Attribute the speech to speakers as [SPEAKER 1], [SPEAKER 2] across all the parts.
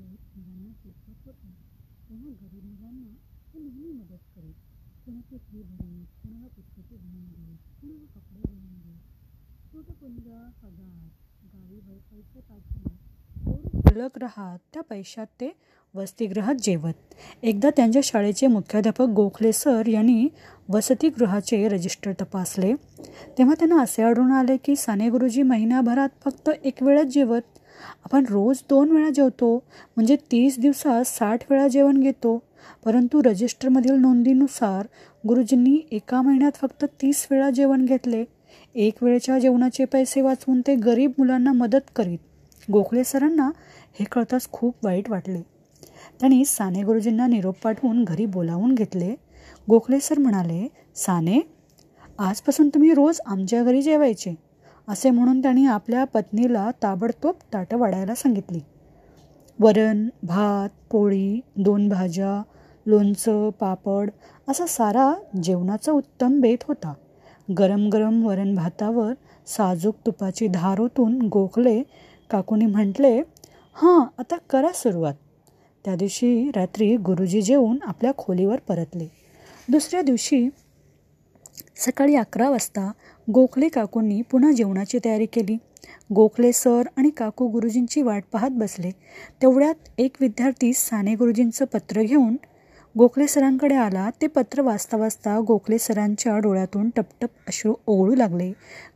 [SPEAKER 1] शाळेत मुलांना शिकवत होता तेव्हा गरीब मुलांना ते नेहमी मदत करीत कुणाची फी भरून कुणाला पुस्तके घेऊन देत कुणाला कपडे घेऊन देत छोटं पुंजा पगार गावी भर पैसे पाठवून शिल्लक राहत त्या पैशात ते वसतिगृहात जेवत. एकदा त्यांच्या शाळेचे मुख्याध्यापक गोखले सर यांनी वसतिगृहाचे रजिस्टर तपासले. तेव्हा त्यांना असे आढळून आले की साने गुरुजी महिन्याभरात फक्त एक वेळाच जेवत. आपण रोज दोन वेळा जेवतो म्हणजे तीस दिवसात साठ वेळा जेवण घेतो. परंतु रजिस्टरमधील नोंदीनुसार गुरुजींनी एका महिन्यात फक्त तीस वेळा जेवण घेतले. एक वेळेच्या जेवणाचे पैसे वाचवून ते गरीब मुलांना मदत करीत. गोखले सरांना हे कळताच खूप वाईट वाटले. त्यांनी साने गुरुजींना निरोप पाठवून घरी बोलावून घेतले. गोखले सर म्हणाले साने आजपासून तुम्ही रोज आमच्या घरी जेवायचे असे म्हणून त्यांनी आपल्या पत्नीला ताबडतोब ताटं वाढायला सांगितली. वरण भात पोळी दोन भाज्या लोणचं पापड असा सारा जेवणाचा उत्तम बेत होता. गरम गरम वरण भातावर साजूक तुपाची धार ओतून गोखले काकूनी म्हटले हां आता करा सुरुवात. त्या दिवशी रात्री गुरुजी जेवून आपल्या खोलीवर परतले. दुसऱ्या दिवशी सकाळी अकरा वाजता गोखले काकूंनी पुन्हा जेवणाची तयारी केली. गोखले सर आणि काकू गुरुजींची वाट पाहत बसले. तेवढ्यात एक विद्यार्थी साने गुरुजींचं पत्र घेऊन गोखले सरांकडे आला ते पत्र वाचता वाचता गोखले सरांच्या डोळ्यातून टपटप अश्रू ओघळू लागले.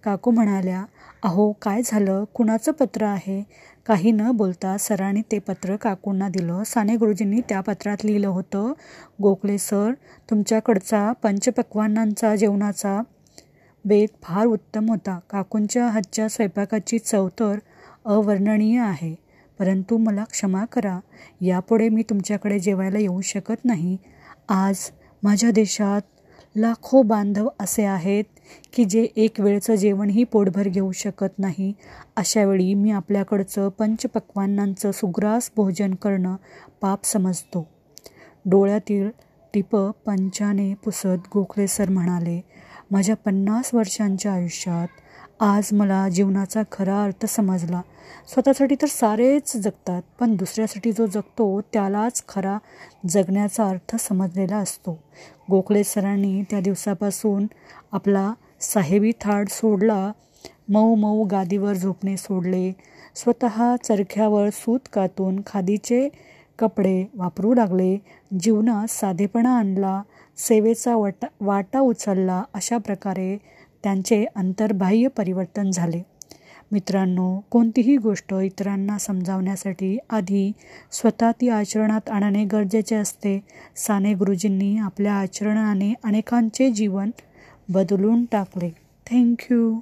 [SPEAKER 1] काकू म्हणाल्या अहो काय झालं? कुणाचं पत्र आहे? काही न बोलता सरांनी ते पत्र काकूंना दिलं. साने गुरुजींनी त्या पत्रात लिहिलं होतं गोखले सर तुमच्याकडचा पंचपक्वानांचा जेवणाचा बेत फार उत्तम होता. काकूंच्या हातच्या स्वयंपाकाची चव तर अवर्णनीय आहे. परंतु मला क्षमा करा. यापुढे मी तुमच्याकडे जेवायला येऊ शकत नाही. आज माझ्या देशात लाखो बांधव असे आहेत की जे एक वेळचं जेवणही पोटभर घेऊ शकत नाही. अशावेळी मी आपल्याकडचं पंचपक्वानांचं सुग्रास भोजन करणं पाप समजतो. डोळ्यातील टिपं पंचाने पुसत गोखले सर म्हणाले माझ्या पन्नास वर्षांच्या आयुष्यात आज मला जीवनाचा खरा अर्थ समजला. स्वतःसाठी तर सारेच जगतात पण दुसऱ्यासाठी जो जगतो त्यालाच खरा जगण्याचा अर्थ समजलेला असतो. गोखले सरांनी त्या दिवसापासून आपला साहेबी थाट सोडला मऊ मऊ गादीवर झोपणे सोडले स्वतः चरख्यावर सूत कातून खादीचे कपडे वापरू लागले जीवनात साधेपणा आणला सेवेचा वाटा वाटा उचलला अशा प्रकारे त्यांचे अंतर्बाह्य परिवर्तन झाले. मित्रांनो कोणतीही गोष्ट इतरांना समजावण्यासाठी आधी स्वतः ती आचरणात आणणे गरजेचे असते. साने गुरुजींनी आपल्या आचरणाने अनेकांचे जीवन बदलून टाकले. थँक्यू.